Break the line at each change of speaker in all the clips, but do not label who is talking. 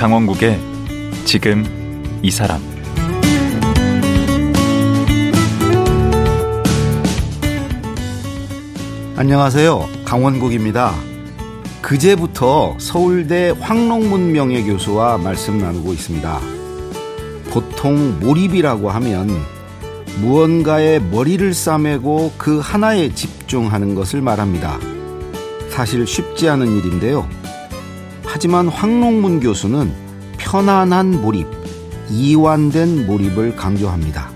강원국의 지금 이 사람
안녕하세요. 강원국입니다. 그제부터 서울대 황롱문 명예교수와 말씀 나누고 있습니다. 보통 몰입이라고 하면 무언가에 머리를 싸매고 그 하나에 집중하는 것을 말합니다. 사실 쉽지 않은 일인데요. 하지만 황롱문 교수는 편안한 몰입, 이완된 몰입을 강조합니다.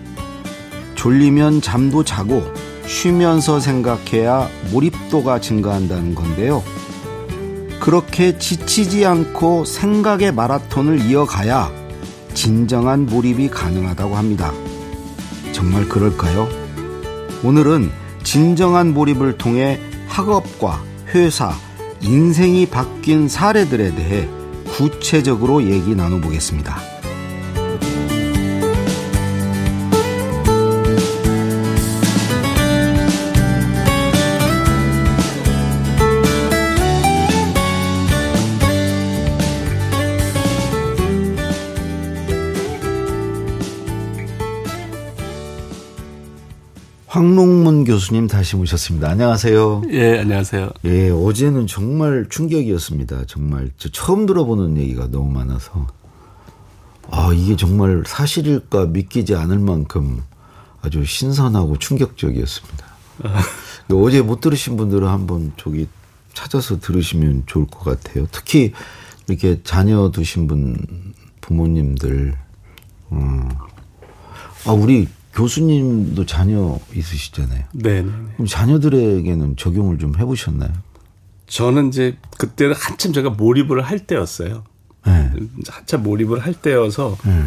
졸리면 잠도 자고 쉬면서 생각해야 몰입도가 증가한다는 건데요. 그렇게 지치지 않고 생각의 마라톤을 이어가야 진정한 몰입이 가능하다고 합니다. 정말 그럴까요? 오늘은 진정한 몰입을 통해 학업과 회사, 인생이 바뀐 사례들에 대해 구체적으로 얘기 나눠보겠습니다. 황롱문 교수님 다시 모셨습니다. 안녕하세요.
예, 안녕하세요.
예, 어제는 정말 충격이었습니다. 정말 저 처음 들어보는 얘기가 너무 많아서 아 이게 정말 사실일까 믿기지 않을 만큼 아주 신선하고 충격적이었습니다. 아. 어제 못 들으신 분들은 한번 저기 찾아서 들으시면 좋을 것 같아요. 특히 이렇게 자녀 두신 분 부모님들 음. 아 우리 교수님도 자녀 있으시잖아요.
네.
그럼 자녀들에게는 적용을 좀 해보셨나요?
저는 이제 그때는 한참 제가 몰입을 할 때였어요. 네. 한참 몰입을 할 때여서 네.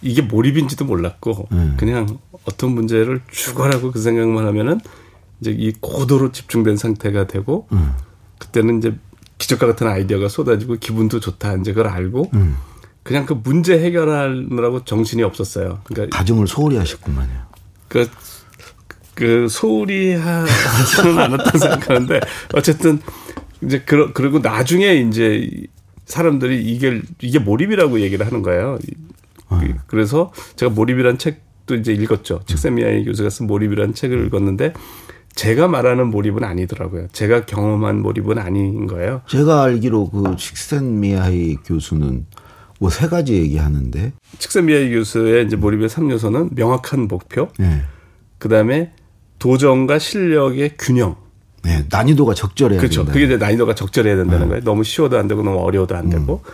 이게 몰입인지도 몰랐고 네. 그냥 어떤 문제를 죽어라고 그 생각만 하면은 이제 이 고도로 집중된 상태가 되고 네. 그때는 이제 기적과 같은 아이디어가 쏟아지고 기분도 좋다 이제 그걸 알고 음. 그냥 그 문제 해결하느라고 정신이 없었어요.
그러니까 가정을 소홀히 하셨구만요.
그, 그 소홀히 하지는 않았다고 생각하는데 어쨌든 이제 그러, 그리고 나중에 이제 사람들이 이게 이게 몰입이라고 얘기를 하는 거예요. 어. 그래서 제가 몰입이란 책도 이제 읽었죠. 칙세미야이 교수가 쓴 몰입이란 책을 읽었는데 제가 말하는 몰입은 아니더라고요. 제가 경험한 몰입은 아닌 거예요.
제가 알기로 그 칙센미야이 교수는 뭐 세 가지 얘기하는데.
칙센미야이 교수의 이제 몰입의 3요소는 명확한 목표, 네. 그 다음에 도전과 실력의 균형.
네, 난이도가 적절해야
그렇죠. 된다. 그게 이제 난이도가 적절해야 된다는 네. 거예요. 너무 쉬워도 안 되고 너무 어려워도 안 되고. 음.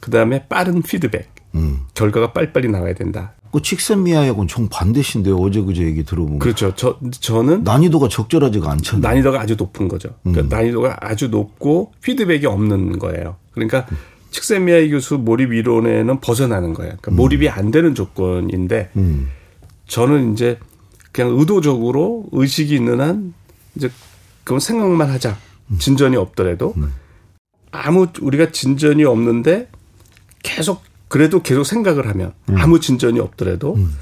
그 다음에 빠른 피드백. 음. 결과가 빨리빨리 나와야 된다.
그 칙센미야하고는 정 반대신데요. 어제 그제 얘기 들어보면.
그렇죠. 저 저는
난이도가 적절하지가 않잖아요.
난이도가 아주 높은 거죠. 그러니까 음. 난이도가 아주 높고 피드백이 없는 거예요. 그러니까 음. 칙세미야이 교수 몰입 이론에는 벗어나는 거예요. 그러니까 음. 몰입이 안 되는 조건인데 음. 저는 이제 그냥 의도적으로 의식이 있는 한 이제 그건 생각만 하자. 음. 진전이 없더라도 음. 아무 우리가 진전이 없는데 계속 그래도 계속 생각을 하면 음. 아무 진전이 없더라도 음.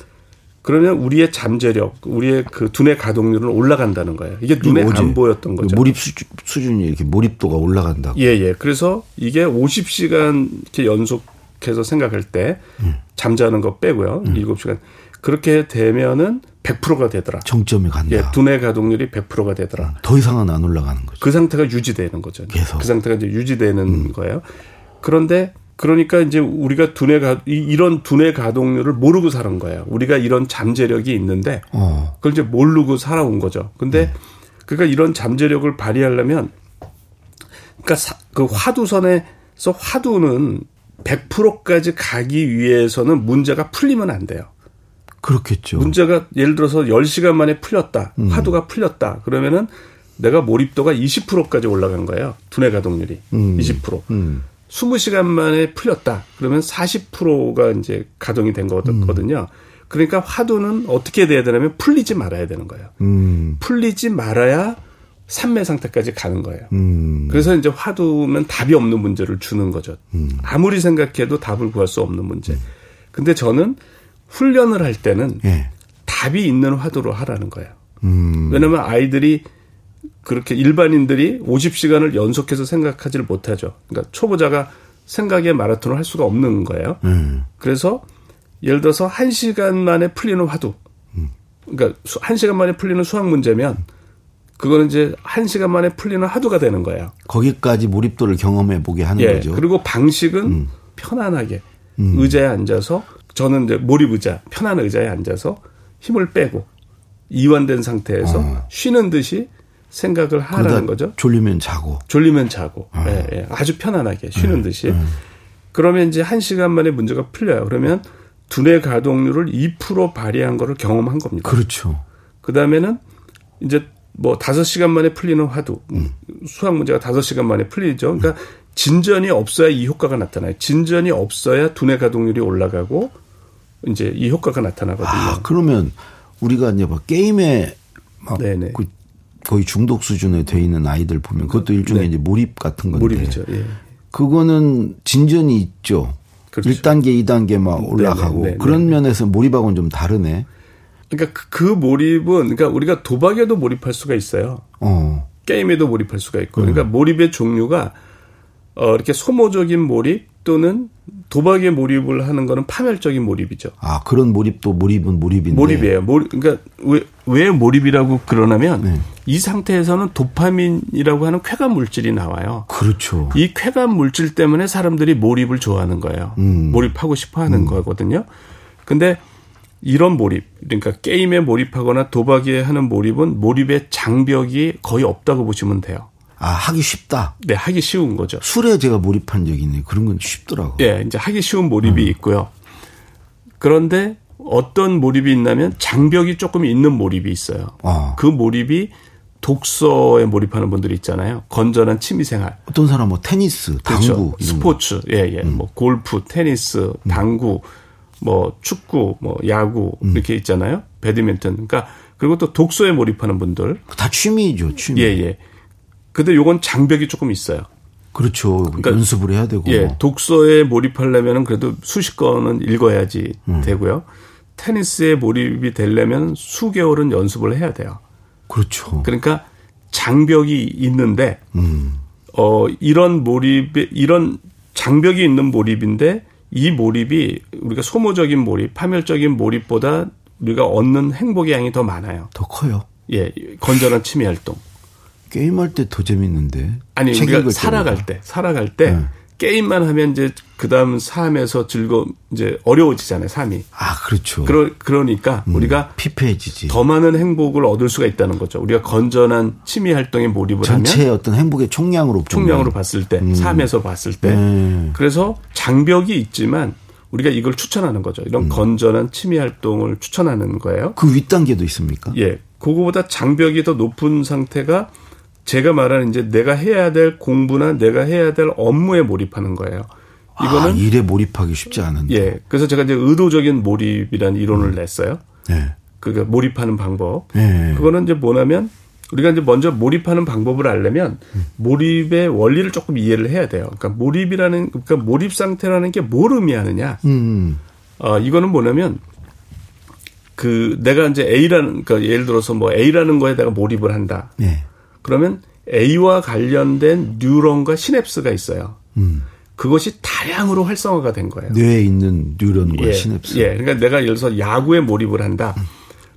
그러면 우리의 잠재력, 우리의 그 두뇌 가동률은 올라간다는 거예요. 이게 눈에 안 보였던 거죠.
몰입 수준이 이렇게 몰입도가 올라간다고.
예, 예. 그래서 이게 50시간 이렇게 연속해서 생각할 때 음. 잠자는 거 빼고요. 음. 7시간. 그렇게 되면은 100%가 되더라.
정점이 간다.
예, 두뇌 가동률이 100%가 되더라. 음.
더 이상은 안 올라가는 거죠.
그 상태가 유지되는 거죠. 계속. 그 상태가 이제 유지되는 음. 거예요. 그런데 그러니까 이제 우리가 두뇌 가 이런 두뇌 가동률을 모르고 사는 거예요. 우리가 이런 잠재력이 있는데 어. 그걸 이제 모르고 살아온 거죠. 근데 음. 그러니까 이런 잠재력을 발휘하려면 그러니까 사, 그 화두선에서 화두는 100%까지 가기 위해서는 문제가 풀리면 안 돼요.
그렇겠죠.
문제가 예를 들어서 10시간 만에 풀렸다. 음. 화두가 풀렸다. 그러면은 내가 몰입도가 20%까지 올라간 거예요. 두뇌 가동률이. 음. 20%. 음. 20시간 만에 풀렸다. 그러면 40%가 이제 가동이 된 거거든요. 음. 그러니까 화두는 어떻게 돼야 되냐면 풀리지 말아야 되는 거예요. 음. 풀리지 말아야 산매 상태까지 가는 거예요. 음. 그래서 이제 화두면 답이 없는 문제를 주는 거죠. 음. 아무리 생각해도 답을 구할 수 없는 문제. 음. 근데 저는 훈련을 할 때는 예. 답이 있는 화두로 하라는 거예요. 음. 왜냐하면 아이들이 그렇게 일반인들이 50시간을 연속해서 생각하지를 못하죠. 그러니까 초보자가 생각의 마라톤을 할 수가 없는 거예요.
음.
그래서 예를 들어서 한 시간 만에 풀리는 화두. 그러니까 수- 한 시간 만에 풀리는 수학 문제면 그거는 이제 한 시간 만에 풀리는 화두가 되는 거예요.
거기까지 몰입도를 경험해 보게 하는
예.
거죠. 음.
그리고 방식은 편안하게 의자에 앉아서 저는 이제 몰입 의자, 편한 의자에 앉아서 힘을 빼고 이완된 상태에서 쉬는 듯이 생각을 하라는 거죠.
졸리면 자고.
졸리면 자고 예, 예. 아주 편안하게 쉬는 듯이 그러면 이제 한 시간 만에 문제가 풀려요. 그러면 두뇌 가동률을 2% 발휘한 거를 경험한 겁니다.
그렇죠.
그 다음에는 이제 뭐 다섯 시간 만에 풀리는 화두 수학 문제가 다섯 시간 만에 풀리죠. 그러니까 진전이 없어야 이 효과가 나타나요. 진전이 없어야 두뇌 가동률이 올라가고 이제 이 효과가 나타나거든요.
아, 그러면 우리가 이제 막 게임에 막
네네.
그 거의 중독 수준에 돼 있는 아이들 보면 그것도 일종의
네.
이제 몰입 같은 건데.
몰입이죠. 예.
그거는 진전이 있죠.
그렇죠.
1단계, 2단계 막 올라가고
네네,
그런
네네.
면에서 몰입하고는 좀 다르네.
그러니까 그- 그 몰입은 그러니까 우리가 도박에도 몰입할 수가 있어요.
어.
게임에도 몰입할 수가 있고.
음.
그러니까 몰입의 종류가 어 이렇게 소모적인 몰입 또는 도박에 몰입을 하는 거는 파멸적인 몰입이죠.
아, 그런 몰입도 몰입은 몰입인데.
몰입이에요. 몰 그러니까 왜, 왜 몰입이라고 그러냐면
네.
이 상태에서는 도파민이라고 하는 쾌감 물질이 나와요.
그렇죠.
이 쾌감 물질 때문에 사람들이 몰입을 좋아하는 거예요.
음.
몰입하고 싶어 하는 거거든요. 근데 이런 몰입, 그러니까 게임에 몰입하거나 도박에 하는 몰입은 몰입의 장벽이 거의 없다고 보시면 돼요.
아, 하기 쉽다.
네, 하기 쉬운 거죠.
술에 제가 몰입한 적이 있네. 그런 건 쉽더라고.
예, 이제 하기 쉬운
음.
몰입이 있고요. 그런데 어떤 몰입이 있냐면 장벽이 조금 있는 몰입이 있어요.
어.
그 몰입이 독서에 몰입하는 분들이 있잖아요. 건전한 취미생활.
어떤 사람 뭐 테니스, 당구
그렇죠.
거. 음.
스포츠, 예, 예. 뭐 골프, 테니스, 당구, 뭐 축구, 뭐 야구
음.
이렇게 있잖아요. 배드민턴. 그러니까 그리고 또 독서에 몰입하는 분들.
다 취미죠, 취미.
예, 예. 근데 요건 장벽이 조금 있어요.
그렇죠. 연습을 해야 되고.
예, 독서에 몰입하려면은 그래도 수십 권은 읽어야지
음.
되고요. 테니스에 몰입이 되려면 수개월은 연습을 해야 돼요.
그렇죠.
그러니까 장벽이 있는데
음.
어 이런 몰입에 이런 장벽이 있는 몰입인데 이 몰입이 우리가 소모적인 몰입, 파멸적인 몰입보다 우리가 얻는 행복의 양이 더 많아요.
더 커요.
예, 건전한 취미 활동.
게임할 때 더 재밌는데.
아니
책
우리가 살아갈.
때,
살아갈 때
네.
게임만 하면 이제 그다음 삶에서 즐거 이제 어려워지잖아요, 삶이.
아, 그렇죠.
그러 그러니까
음.
우리가
피폐해지지.
더 많은 행복을 얻을 수가 있다는 거죠. 우리가 건전한 취미 활동에 몰입을
전체의
하면
어떤 행복의 총량으로
총량으로
보면.
봤을 때, 삶에서 봤을 때.
네.
그래서 장벽이 있지만 우리가 이걸 추천하는 거죠.
음.
이런 건전한 취미 활동을 추천하는 거예요.
그 윗단계도 있습니까?
예. 그거보다 장벽이 더 높은 상태가 제가 말하는 이제 내가 해야 될 공부나 내가 해야 될 업무에 몰입하는 거예요. 이거는
아, 일에 몰입하기 쉽지 않은데.
예. 그래서 제가 이제 의도적인 몰입이라는 이론을 냈어요.
네.
그러니까 몰입하는 방법.
네.
그거는 이제 뭐냐면 우리가 이제 먼저 몰입하는 방법을 알려면 몰입의 원리를 조금 이해를 해야 돼요. 그러니까 몰입이라는 그러니까 몰입 상태라는 게 뭘 의미하느냐?
음.
어 이거는 뭐냐면 그 내가 이제 A라는 그러니까 예를 들어서 뭐 A라는 거에 내가 몰입을 한다.
네.
그러면 A와 관련된 뉴런과 시냅스가 있어요.
음.
그것이 다량으로 활성화가 된 거예요.
뇌에 있는 뉴런과
예,
시냅스.
예. 그러니까 내가 예를 들어서 야구에 몰입을 한다.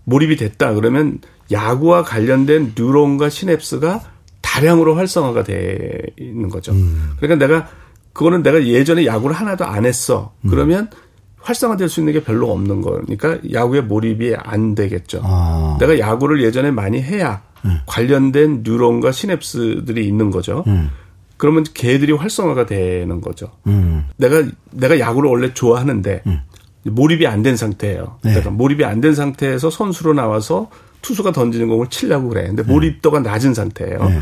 몰입이 됐다. 그러면 야구와 관련된 뉴런과 시냅스가 다량으로 활성화가 돼 있는 거죠.
음.
그러니까 내가 그거는 내가 예전에 야구를 하나도 안 했어.
음.
그러면 활성화될 수 있는 게 별로 없는 거니까 야구에 몰입이 안 되겠죠.
아.
내가 야구를 예전에 많이 해야 관련된 뉴런과 시냅스들이 있는 거죠.
음.
그러면 걔들이 활성화가 되는 거죠.
음.
내가 내가 야구를 원래 좋아하는데 몰입이 안 된 상태예요.
네.
그러니까 몰입이 안 된 상태에서 선수로 나와서 투수가 던지는 공을 치려고 그래. 근데 몰입도가 낮은 상태예요.
네.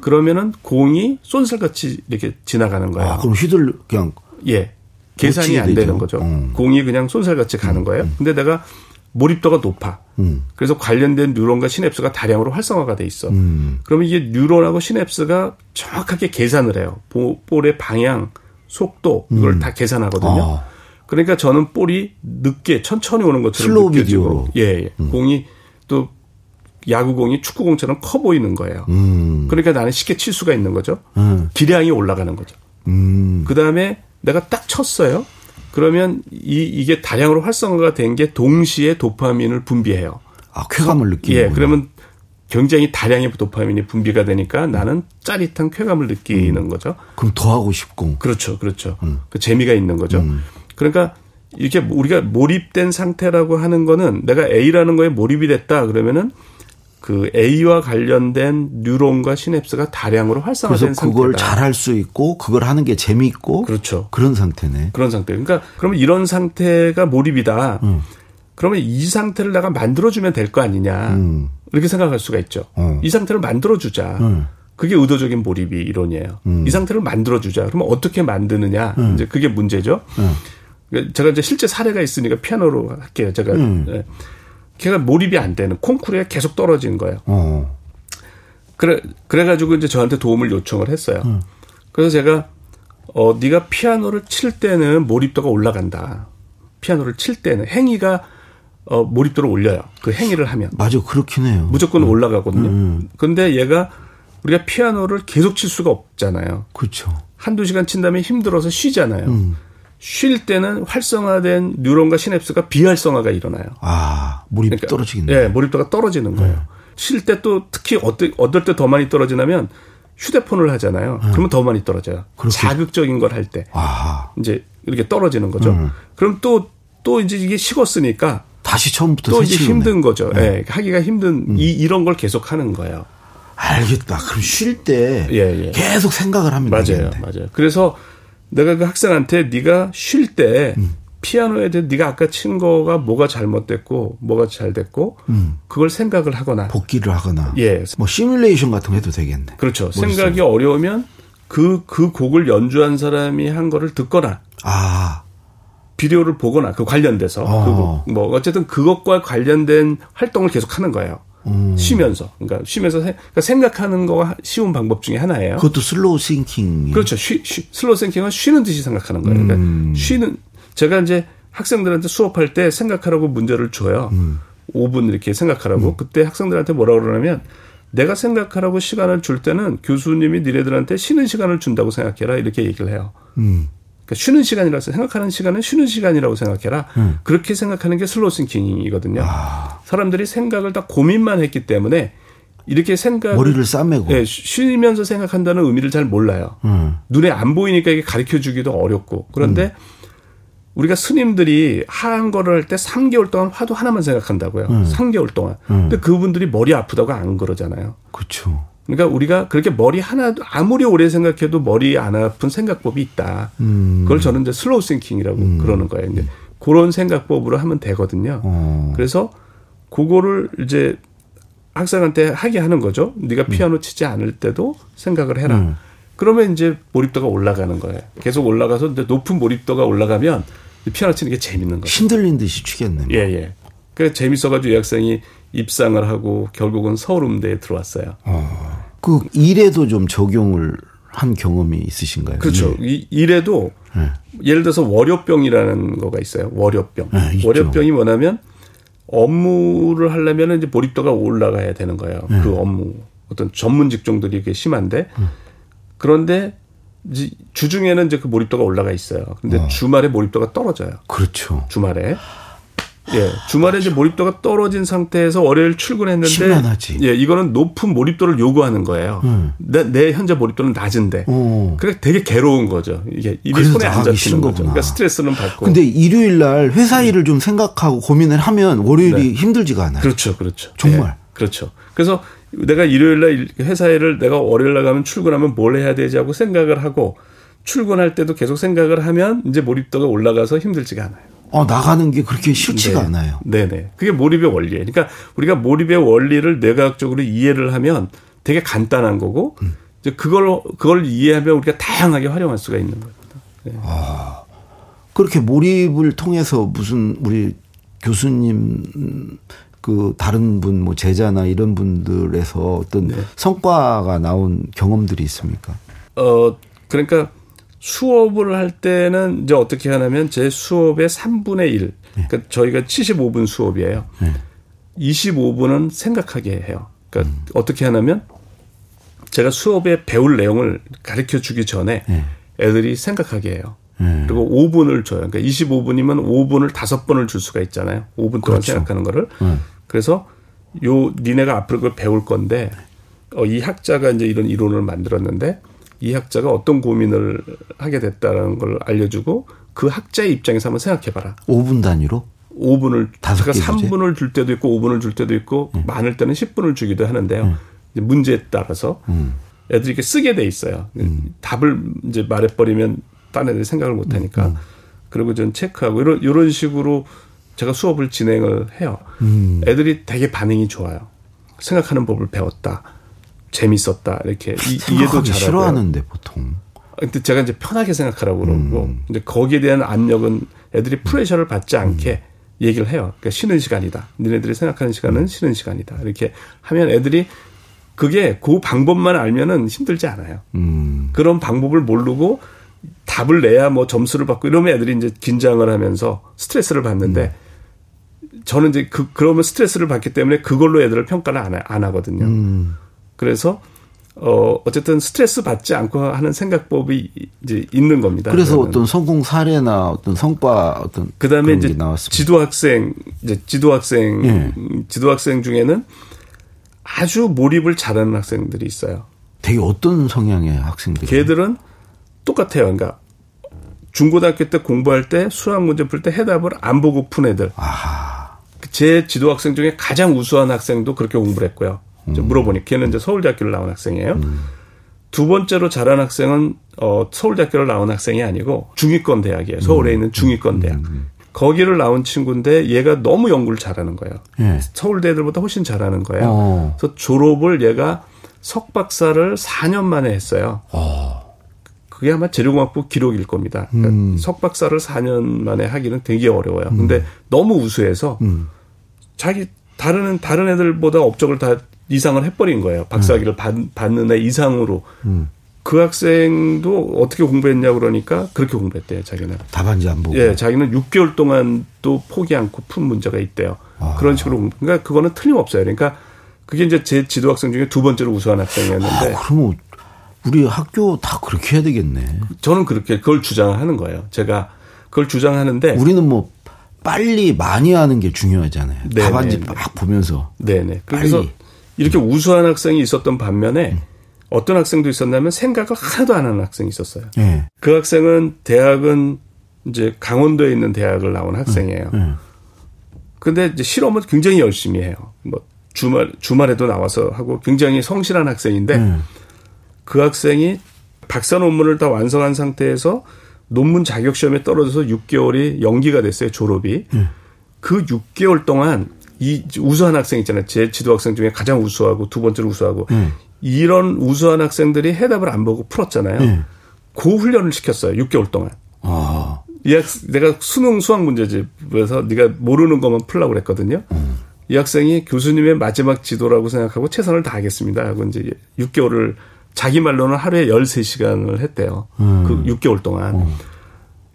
그러면은 공이 쏜살같이 이렇게 지나가는 거예요.
아, 그럼 휘둘 그냥
예. 계산이 안
되죠.
되는 거죠.
음.
공이 그냥 쏜살같이 가는 거예요. 근데 내가 몰입도가 높아.
음.
그래서 관련된 뉴런과 시냅스가 다량으로 활성화가 돼 있어.
음.
그러면 이게 뉴런하고 시냅스가 정확하게 계산을 해요. 보- 볼의 방향, 속도 이걸 다 계산하거든요.
아.
그러니까 저는 볼이 늦게 천천히 오는 것처럼
slow
느껴지고. 예, 예. 공이 또 야구공이 축구공처럼 커 보이는 거예요.
음.
그러니까 나는 쉽게 칠 수가 있는 거죠.
음.
기량이 올라가는 거죠.
음.
그 다음에 내가 딱 쳤어요. 그러면 이, 이게 다량으로 활성화가 된 게 동시에 도파민을 분비해요.
아, 쾌감을 느끼는
예, 그러면 굉장히 다량의 도파민이 분비가 되니까 나는 짜릿한 쾌감을 느끼는 거죠.
그럼 더 하고 싶고.
그렇죠, 그렇죠. 그 재미가 있는 거죠. 그러니까 이렇게 우리가 몰입된 상태라고 하는 거는 내가 A라는 거에 몰입이 됐다 그러면은 그 A와 관련된 뉴런과 시냅스가 다량으로 활성화된
그걸
상태다.
잘할 수 있고 그걸 하는 게 재미있고
그렇죠.
그런 상태네.
그런 상태. 그러니까 그러면 이런 상태가 몰입이다. 그러면 이 상태를 내가 만들어주면 될 거 아니냐.
음.
이렇게 생각할 수가 있죠.
어.
이 상태를 만들어주자.
음.
그게 의도적인 몰입이 이론이에요. 이 상태를 만들어주자. 그러면 어떻게 만드느냐. 이제 그게 문제죠. 그러니까 제가 이제 실제 사례가 있으니까 피아노로 할게요. 제가. 예. 걔가 몰입이 안 되는 콩쿠르에 계속 떨어진 거예요.
어.
그래 그래가지고 이제 저한테 도움을 요청을 했어요. 그래서 제가 어 네가 피아노를 칠 때는 몰입도가 올라간다. 피아노를 칠 때는 행위가 어 몰입도를 올려요. 그 행위를 하면
맞아, 그렇긴 해요.
무조건 올라가거든요.
음.
근데 얘가 우리가 피아노를 계속 칠 수가 없잖아요.
그렇죠.
한두 시간 친 다음에 힘들어서 쉬잖아요.
음.
쉴 때는 활성화된 뉴런과 시냅스가 비활성화가 일어나요.
아, 몰입 떨어지겠네.
예, 몰입도가 떨어지는 거예요. 쉴때 또 특히 어떨, 어떨 때 더 많이 떨어지냐면 휴대폰을 하잖아요. 그러면 더 많이 떨어져요.
그렇게.
자극적인 걸 할 때.
아,
이제 이렇게 떨어지는 거죠. 그럼 또, 또 이제 이게 식었으니까
다시 처음부터
또 이제. 힘든 거죠. 예, 하기가 힘든 이, 이런 걸 계속 하는 거예요.
알겠다. 그럼 쉴때
예, 예.
계속 생각을 하면
맞아요.
되겠네.
맞아요. 그래서 내가 그 학생한테 네가 쉴때
음.
피아노에 대해 네가 아까 친 거가 뭐가 잘못됐고 뭐가 잘 됐고 그걸 생각을 하거나
음. 복기를 하거나.
예.
뭐 시뮬레이션 같은 거 해도 되겠네.
그렇죠.
머릿속에.
생각이 어려우면 그, 그 곡을 연주한 사람이 한 거를 듣거나
아,
비디오를 보거나 그 관련돼서
어.
그 곡, 뭐 어쨌든 그것과 관련된 활동을 계속 하는 거예요.
음.
쉬면서. 그러니까 쉬면서 세- 그러니까 생각하는 거가 쉬운 방법 중에 하나예요.
그것도 slow thinking.
그렇죠. 쉬, 쉬, slow thinking은 쉬는 듯이 생각하는 거예요. 그러니까
음.
쉬는 제가 이제 학생들한테 수업할 때 생각하라고 문제를 줘요.
음.
5분 이렇게 생각하라고. 그때 학생들한테 뭐라 그러냐면 내가 생각하라고 시간을 줄 때는 교수님이 니네들한테 쉬는 시간을 준다고 생각해라 이렇게 얘기를 해요.
음.
그러니까 쉬는 시간이라서 생각하는 시간은 쉬는 시간이라고 생각해라. 그렇게 생각하는 게 slow thinking이거든요.
아.
사람들이 생각을 다 고민만 했기 때문에 이렇게 생각
머리를 싸매고.
예, 쉬면서 생각한다는 의미를 잘 몰라요.
음.
눈에 안 보이니까 이게 가르쳐 주기도 어렵고. 그런데 우리가 스님들이 한 거를 할 때 3개월 동안 화두 하나만 생각한다고요. 3개월 동안. 근데 그분들이 머리 아프다고 안 그러잖아요.
그렇죠.
그러니까 우리가 그렇게 머리 하나도 아무리 오래 생각해도 머리 안 아픈 생각법이 있다.
음.
그걸 저는 이제 slow thinking이라고 그러는 거예요. 이제 그런 생각법으로 하면 되거든요.
어.
그래서 그거를 이제 학생한테 하게 하는 거죠.
음.
네가 피아노 치지 않을 때도 생각을 해라. 그러면 이제 몰입도가 올라가는 거예요. 계속 올라가서 이제 높은 몰입도가 올라가면 피아노 치는 게 재밌는 거죠.
신들린 듯이 추겠네.
예, 예. 그 재밌어가지고 이 학생이 입상을 하고 결국은 서울음대에 들어왔어요.
그 일에도 좀 적용을 한 경험이 있으신가요?
그렇죠. 이, 이래도
네.
예를 들어서 월요병이라는 거가 있어요. 월요병.
네, 있죠.
월요병이 뭐냐면 업무를 하려면 이제 몰입도가 올라가야 되는 거예요.
네.
그 업무. 어떤 전문 직종들이 이게 심한데 그런데 이제 주중에는 이제 그 몰입도가 올라가 있어요. 근데 주말에 몰입도가 떨어져요.
그렇죠.
주말에. 예, 주말에 이제 몰입도가 떨어진 상태에서 월요일 출근했는데
심란하지.
예, 이거는 높은 몰입도를 요구하는 거예요.
음.
내, 내 현재 몰입도는 낮은데.
어.
그러니까 되게 괴로운 거죠. 이게 입이 손에 안 잡히는 거죠. 그러니까 스트레스는 받고.
근데 일요일 날 회사 일을 좀 생각하고 고민을 하면 월요일이 힘들지가 않아요.
네. 그렇죠, 그렇죠.
정말.
예, 그렇죠. 그래서 내가 일요일 날 일- 회사 일을 내가 월요일 날 가면 출근하면 뭘 해야 되지 하고 생각을 하고 출근할 때도 계속 생각을 하면 이제 몰입도가 올라가서 힘들지가 않아요.
어, 나가는 게 그렇게 싫지가
네.
않아요.
네네. 그게 몰입의 원리예요. 그러니까 우리가 몰입의 원리를 뇌과학적으로 이해를 하면 되게 간단한 거고
음.
이제 그걸 그걸 이해하면 우리가 다양하게 활용할 수가 있는 겁니다. 네.
그렇게 몰입을 통해서 무슨 우리 교수님 음, 그 다른 분 뭐 제자나 이런 분들에서 어떤
네.
성과가 나온 경험들이 있습니까?
어 그러니까 수업을 할 때는 이제 어떻게 하냐면 제 수업의 3분의 1. 그러니까 저희가 75분 수업이에요.
네.
25분은 생각하게 해요. 그러니까 어떻게 하냐면 제가 수업에 배울 내용을 가르쳐 주기 전에
네.
애들이 생각하게 해요.
네.
그리고 5분을 줘요. 그러니까 25분이면 5분을 다섯 번을 줄 수가 있잖아요. 5분 동안
그렇죠.
생각하는 거를.
네.
그래서 요 니네가 앞으로 그걸 배울 건데 어, 이 학자가 이제 이런 이론을 만들었는데 이 학자가 어떤 고민을 하게 됐다는 걸 알려주고 그 학자의 입장에서 한번 생각해봐라.
5분 단위로
5분을
다섯 개 주제?
3분을 줄 때도 있고 5분을 줄 때도 있고 많을 때는 10분을 주기도 하는데요. 이제 문제에 따라서
음.
애들이 이렇게 쓰게 돼 있어요. 답을 이제 말해버리면 딴 애들이 생각을 못 하니까.
음.
그리고 전 체크하고 이런 이런 식으로 제가 수업을 진행을 해요.
음.
애들이 되게 반응이 좋아요. 생각하는 법을 배웠다. 재밌었다. 이렇게 이,
생각하기
잘하고.
싫어하는데 보통
근데 제가 이제 편하게 생각하라고 그러고
음.
이제 거기에 대한 압력은 애들이 프레셔를 받지 않게 얘기를 해요. 그러니까 쉬는 시간이다. 너네들이 생각하는
음.
시간은 쉬는 시간이다. 이렇게 하면 애들이 그게 그 방법만 알면은 힘들지 않아요.
음.
그런 방법을 모르고 답을 내야 뭐 점수를 받고 이러면 애들이 이제 긴장을 하면서 스트레스를 받는데 저는 이제 그 그러면 스트레스를 받기 때문에 그걸로 애들을 평가를 안, 하- 안 하거든요.
음.
그래서 어 어쨌든 스트레스 받지 않고 하는 생각법이 이제 있는 겁니다.
그래서
그러면.
어떤 성공 사례나 어떤 성과 어떤
그다음에 이제
게 나왔습니다.
지도 학생 이제 지도 학생
예.
지도 학생 중에는 아주 몰입을 잘하는 학생들이 있어요.
되게 어떤 성향의 학생들이
걔들은 똑같아요. 그러니까 중고등학교 때 공부할 때 수학 문제 풀 때 해답을 안 보고 푼 애들.
아하.
제 지도 학생 중에 가장 우수한 학생도 그렇게 공부를 했고요.
음.
물어보니 걔는 이제 서울대학교를 나온 학생이에요. 두 번째로 잘한 학생은 어 서울대학교를 나온 학생이 아니고 중위권 대학이에요. 서울에
음.
있는 중위권 대학. 거기를 나온 친구인데 얘가 너무 연구를 잘하는 거예요.
예.
서울대 애들보다 훨씬 잘하는 거예요.
어.
그래서 졸업을 얘가 석박사를 4년 만에 했어요.
어.
그게 아마 재료공학부 기록일 겁니다. 그러니까
음.
석박사를 4년 만에 하기는 되게 어려워요. 근데 너무 우수해서
음.
자기 다른 다른 애들보다 업적을 다 이상을 해버린 거예요. 박사학위를 받, 받는 애 이상으로.
음.
그 학생도 어떻게 공부했냐 그러니까 그렇게 공부했대요. 자기는.
답안지 안 보고.
예, 자기는 6개월 동안 또 포기 않고 푼 문제가 있대요.
아.
그런 식으로 공부. 그러니까 그거는 틀림없어요. 그러니까 그게 이제 제 지도 학생 중에 두 번째로 우수한 학생이었는데
아, 그러면 우리 학교 다 그렇게 해야 되겠네.
저는 그렇게 그걸 주장하는 거예요. 제가 그걸 주장하는데
우리는 뭐 빨리 많이 하는 게 중요하잖아요.
네,
답안지
네, 네.
막 보면서.
네네. 그래서
빨리.
이렇게 우수한 학생이 있었던 반면에 어떤 학생도 있었냐면 생각을 하나도 안 하는 학생이 있었어요.
예.
그 학생은 대학은 이제 강원도에 있는 대학을 나온 학생이에요.
예.
근데 이제 실험은 굉장히 열심히 해요. 뭐 주말 주말에도 나와서 하고 굉장히 성실한 학생인데
예.
그 학생이 박사 논문을 다 완성한 상태에서 논문 자격 시험에 떨어져서 6개월이 연기가 됐어요. 졸업이. 그 6개월 동안 이 우수한 학생 있잖아요. 제 지도 학생 중에 가장 우수하고 두 번째로 우수하고
음.
이런 우수한 학생들이 해답을 안 보고 풀었잖아요.
음.
그 훈련을 시켰어요. 6개월 동안.
아.
이 학, 내가 수능 수학 문제집에서 네가 모르는 것만 풀라고 그랬거든요. 이 학생이 교수님의 마지막 지도라고 생각하고 최선을 다하겠습니다. 하고 이제 6개월을 자기 말로는 하루에 13시간을 했대요. 그 6개월 동안.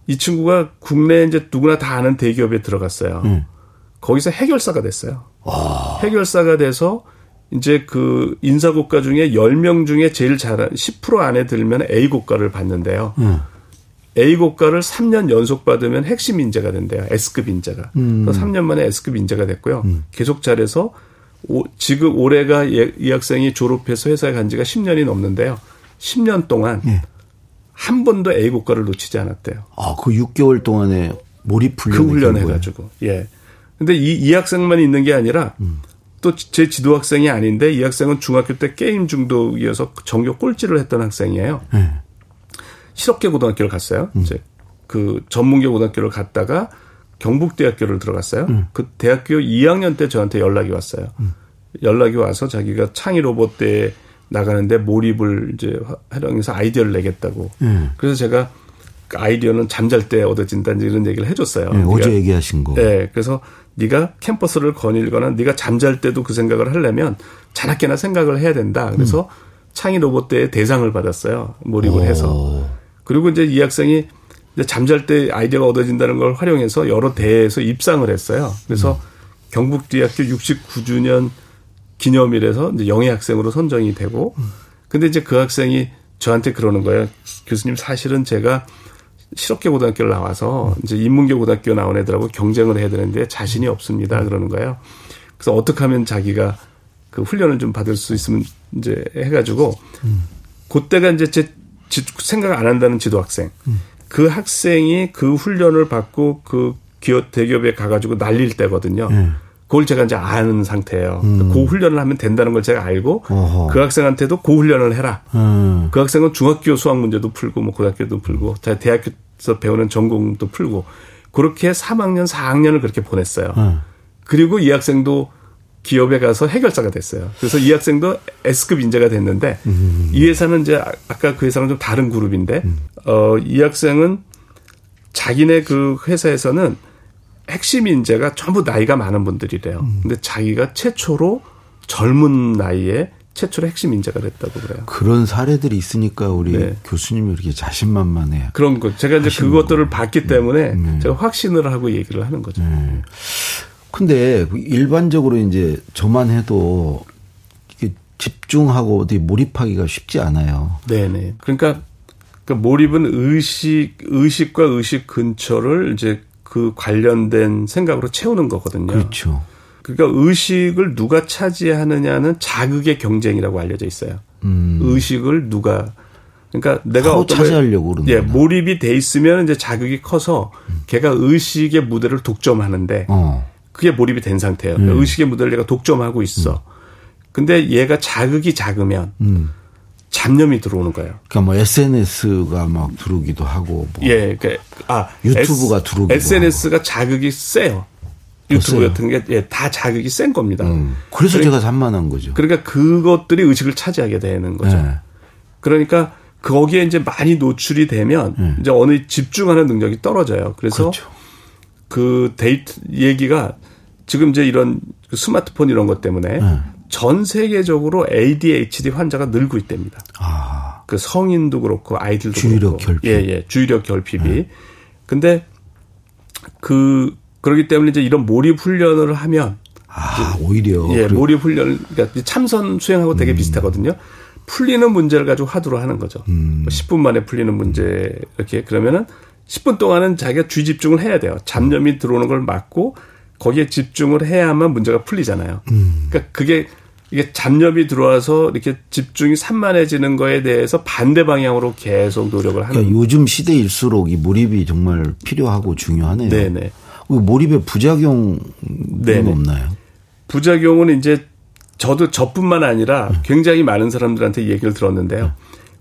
이 친구가 국내 이제 누구나 다 아는 대기업에 들어갔어요.
음.
거기서 해결사가 됐어요. 해결사가 돼서 이제 그 인사고과 중에 10명 중에 제일 잘한 10% 안에 들면 A고과를 받는데요.
음.
A고과를 3년 연속 받으면 핵심 인재가 된대요. S급 인재가. 그래서 3년 만에 S급 인재가 됐고요. 계속 잘해서 오- 지금 올해가 예- 이 학생이 졸업해서 회사에 간 지가 10년이 넘는데요. 10년 동안
예.
한 번도 A고과를 놓치지 않았대요.
아, 그 6개월 동안에 몰입
그
훈련을
훈련
한 거예요.
해가지고. 예. 근데 이, 이 학생만 있는 게 아니라 또제 지도 학생이 아닌데 이 학생은 중학교 때 게임 중독이어서 전교 꼴찌를 했던 학생이에요.
예.
실업계 고등학교를 갔어요. 이제 그 전문계 고등학교를 갔다가 경북대학교를 들어갔어요. 그 대학교 2학년 때 저한테 연락이 왔어요. 연락이 와서 자기가 창의 로봇대에 나가는데 몰입을 이제 활용해서 아이디어를 내겠다고.
예.
그래서 제가 그 아이디어는 잠잘 때 얻어진다 이런 얘기를 해줬어요.
예, 어제
네가-
얘기하신 거.
네, 그래서 네가 캠퍼스를 거닐거나 네가 잠잘 때도 그 생각을 하려면 자나깨나 생각을 해야 된다. 그래서 창의 로봇대에 대상을 받았어요. 몰입을 해서.
오.
그리고 이제 이 학생이 이제 잠잘 때 아이디어가 얻어진다는 걸 활용해서 여러 대회에서 입상을 했어요. 그래서 경북대학교 69주년 기념일에서 이제 영예 학생으로 선정이 되고, 근데 이제 그 학생이 저한테 그러는 거예요. 교수님 사실은 제가 실업계 고등학교를 나와서 이제 인문계 고등학교 나온 애들하고 경쟁을 해야 되는데 자신이 없습니다. 그러는 거예요. 그래서 어떻게 하면 자기가 그 훈련을 좀 받을 수 있으면 이제 해가지고 음. 그때가 이제 제 생각 안 한다는 지도 학생 음. 그 학생이 그 훈련을 받고 그 기업 대기업에 가가지고 날릴 때거든요. 네. 그걸 제가 이제 아는 상태예요. 음. 그 훈련을 하면 된다는 걸 제가 알고 어허. 그 학생한테도 그 훈련을 해라. 음. 그 학생은 중학교 수학 문제도 풀고 뭐 고등학교도 풀고 대학교에서 배우는 전공도 풀고 그렇게 3학년, 4학년을 그렇게 보냈어요. 음. 그리고 이 학생도 기업에 가서 해결사가 됐어요. 그래서 이 학생도 S급 인재가 됐는데 음. 이 회사는 이제 아까 그 회사는 좀 다른 그룹인데 음. 어이 학생은 자기네 그 회사에서는 핵심 인재가 전부 나이가 많은 분들이래요. 음. 근데 자기가 최초로 젊은 나이에 최초로 핵심 인재가 됐다고 그래요.
그런 사례들이 있으니까 우리 네. 교수님이 이렇게 자신만만해.
그런 거. 제가 이제 그것들을 거. 봤기 네. 때문에 네. 제가 확신을 하고 얘기를 하는 거죠. 네.
근데 일반적으로 이제 저만 해도 집중하고 어디 몰입하기가 쉽지 않아요.
네네. 그러니까 그 몰입은 의식, 의식과 의식 근처를 이제 그 관련된 생각으로 채우는 거거든요.
그렇죠.
그러니까 의식을 누가 차지하느냐는 자극의 경쟁이라고 알려져 있어요. 음. 의식을 누가 그러니까 내가
어떤 차지하려고 그러는
예, 몰입이 돼 있으면 이제 자극이 커서 음. 걔가 의식의 무대를 독점하는데 어. 그게 몰입이 된 상태예요. 음. 의식의 무대를 내가 독점하고 있어. 음. 근데 얘가 자극이 작으면 음. 잡념이 들어오는 거예요.
그러니까 뭐 SNS가 막 들어오기도 하고 뭐
예, 그러니까 아
유튜브가 들어오기도
SNS가 하고. 자극이 세요. 유튜브 같은 게 예, 다 자극이 센 겁니다. 음.
그래서 그러니까, 제가 산만한 거죠.
그러니까 그것들이 의식을 차지하게 되는 거죠. 네. 그러니까 거기에 이제 많이 노출이 되면 네. 이제 어느 집중하는 능력이 떨어져요. 그래서 그렇죠. 그 데이트 얘기가 지금 이제 이런 그 스마트폰 이런 것 때문에 네. 전 세계적으로 ADHD 환자가 늘고 있답니다. 아. 그 성인도 그렇고 아이들도
주의력
그렇고.
결핍.
예, 예. 주의력 결핍이. 네. 근데 그 그러기 때문에 이제 이런 몰입 훈련을 하면
아, 오히려
예, 몰입 훈련 그러니까 참선 수행하고 되게 음. 비슷하거든요. 풀리는 문제를 가지고 하도록 하는 거죠. 음. 10분 뭐 만에 풀리는 문제 이렇게 그러면은 10분 동안은 자기가 쥐 집중을 해야 돼요. 잡념이 들어오는 걸 막고 거기에 집중을 해야만 문제가 풀리잖아요. 음. 그러니까 그게 이게 잡념이 들어와서 이렇게 집중이 산만해지는 거에 대해서 반대 방향으로 계속 노력을 하는.
그러니까 요즘 시대일수록 이 몰입이 정말 필요하고 중요하네요. 네네. 그 몰입의 부작용은 네네. 없나요?
부작용은 이제 저도 저뿐만 아니라 네. 굉장히 많은 사람들한테 얘기를 들었는데요. 네.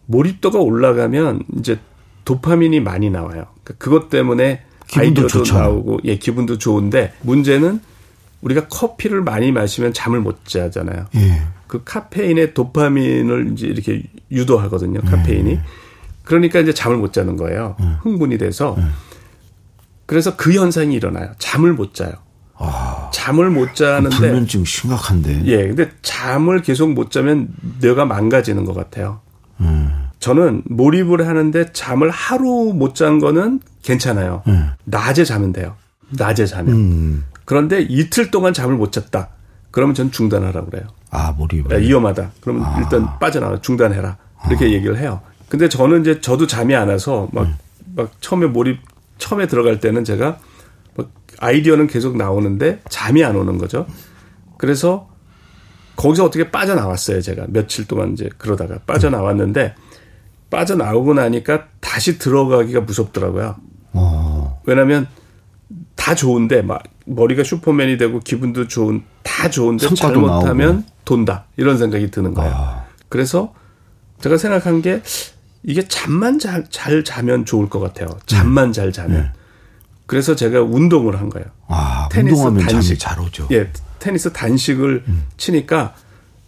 몰입도가 올라가면 이제 도파민이 많이 나와요. 그러니까 그것 때문에 아이디어도 좋죠. 나오고 예 기분도 좋은데 문제는 우리가 커피를 많이 마시면 잠을 못 자잖아요. 예. 그 카페인의 도파민을 이제 이렇게 유도하거든요. 카페인이. 예. 그러니까 이제 잠을 못 자는 거예요. 예. 흥분이 돼서. 예. 그래서 그 현상이 일어나요. 잠을 못 자요. 아, 잠을 못 자는데
불면증 심각한데.
예. 근데 잠을 계속 못 자면 뇌가 망가지는 것 같아요. 음. 저는 몰입을 하는데 잠을 하루 못 잔 거는 괜찮아요. 음. 낮에 자면 돼요. 낮에 자면. 음. 그런데 이틀 동안 잠을 못 잤다. 그러면 전 중단하라고 그래요.
아, 몰입.
네, 위험하다. 그러면 아. 일단 빠져나와 중단해라. 이렇게 아. 얘기를 해요. 근데 저는 이제 저도 잠이 안 와서 막, 음. 막 처음에 몰입, 처음에 들어갈 때는 제가 막 아이디어는 계속 나오는데 잠이 안 오는 거죠. 그래서 거기서 어떻게 빠져나왔어요. 제가 며칠 동안 이제 그러다가 빠져나왔는데 빠져나오고 나니까 다시 들어가기가 무섭더라고요. 어. 왜냐하면 다 좋은데 막 머리가 슈퍼맨이 되고 기분도 좋은 다 좋은데 잘못하면 나오고. 돈다 이런 생각이 드는 거예요. 아. 그래서 제가 생각한 게 이게 잠만 잘, 잘 자면 좋을 것 같아요. 잠만 음. 잘 자면. 네. 그래서 제가 운동을 한 거예요.
아, 테니스 단식 잘 오죠.
예, 테니스 단식을 음. 치니까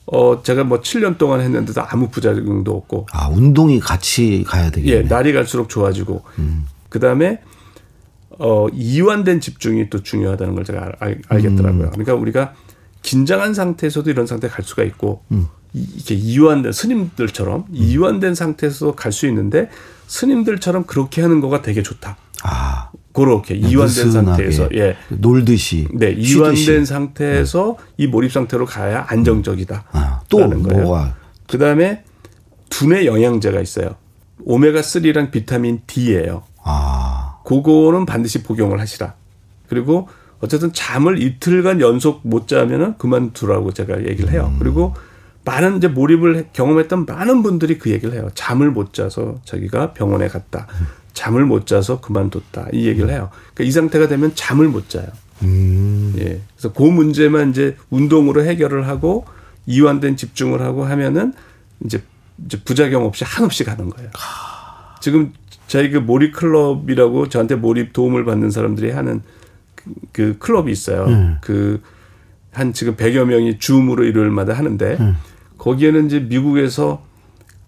어, 제가 뭐 7년 동안 했는데도 아무 부작용도 없고.
아, 운동이 같이 가야 되겠네.
예, 날이 갈수록 좋아지고. 음. 그 다음에, 어, 이완된 집중이 또 중요하다는 걸 제가 알, 알겠더라고요. 음. 그러니까 우리가 긴장한 상태에서도 이런 상태에 갈 수가 있고, 음. 이렇게 이완된, 스님들처럼 음. 이완된 상태에서 갈 수 있는데, 스님들처럼 그렇게 하는 거가 되게 좋다. 아. 그렇게 이완된 상태에서 예
놀듯이
네 이완된 쉬듯이. 상태에서 네. 이 몰입 상태로 가야 안정적이다. 아,
또 거예요. 뭐가
그다음에 두뇌 영양제가 있어요. 오메가 3랑 비타민 D예요.
아.
그거는 반드시 복용을 하시라. 그리고 어쨌든 잠을 이틀간 연속 못 자면은 그만두라고 제가 얘기를 해요. 그리고 많은 이제 몰입을 경험했던 많은 분들이 그 얘기를 해요. 잠을 못 자서 자기가 병원에 갔다. 잠을 못 자서 그만뒀다. 이 얘기를 해요. 그러니까 이 상태가 되면 잠을 못 자요.
음.
예. 그래서 그 문제만 이제 운동으로 해결을 하고 이완된 집중을 하고 하면은 이제 이제 부작용 없이 한없이 가는 거예요. 지금 저희 그 몰입 클럽이라고 저한테 몰입 도움을 받는 사람들이 하는 그, 그 클럽이 있어요. 그한 지금 100여 명이 줌으로 일요일마다 하는데 거기에는 이제 미국에서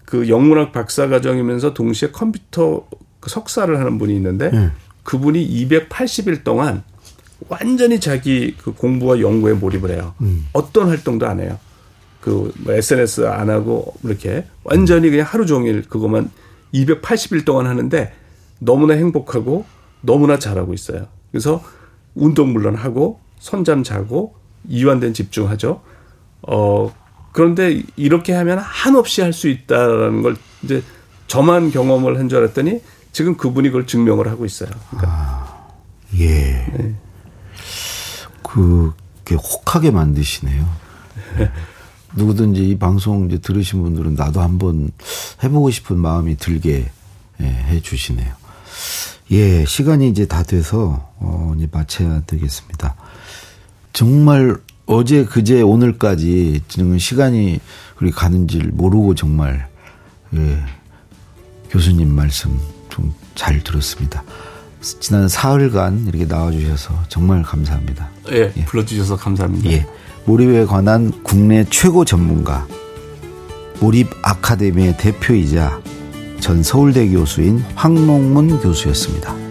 그 영문학 박사 과정이면서 동시에 컴퓨터 그 석사를 하는 분이 있는데 그분이 280일 동안 완전히 자기 그 공부와 연구에 몰입을 해요. 어떤 활동도 안 해요. 그 뭐 SNS 안 하고 이렇게 완전히 그냥 하루 종일 그것만 280일 동안 하는데 너무나 행복하고 너무나 잘하고 있어요. 그래서 운동 물론 하고 선잠 자고 이완된 집중하죠. 어 그런데 이렇게 하면 한없이 할 수 있다라는 걸 이제 저만 경험을 한 줄 알았더니 지금 그분이 그걸 증명을 하고 있어요. 그러니까
예. 그게 혹하게 만드시네요. 누구든지 이 방송 이제 들으신 분들은 나도 한번 해보고 싶은 마음이 들게 예, 해 주시네요. 예, 시간이 이제 다 돼서 어, 이제 마쳐야 되겠습니다. 정말 어제 그제 오늘까지 지금 시간이 그렇게 가는지를 모르고 정말 예, 교수님 말씀 좀 잘 들었습니다. 지난 사흘간 이렇게 나와주셔서 정말 감사합니다.
예, 불러주셔서 감사합니다.
예. 몰입에 관한 국내 최고 전문가, 몰입 아카데미의 대표이자 전 서울대 교수인 황농문 교수였습니다.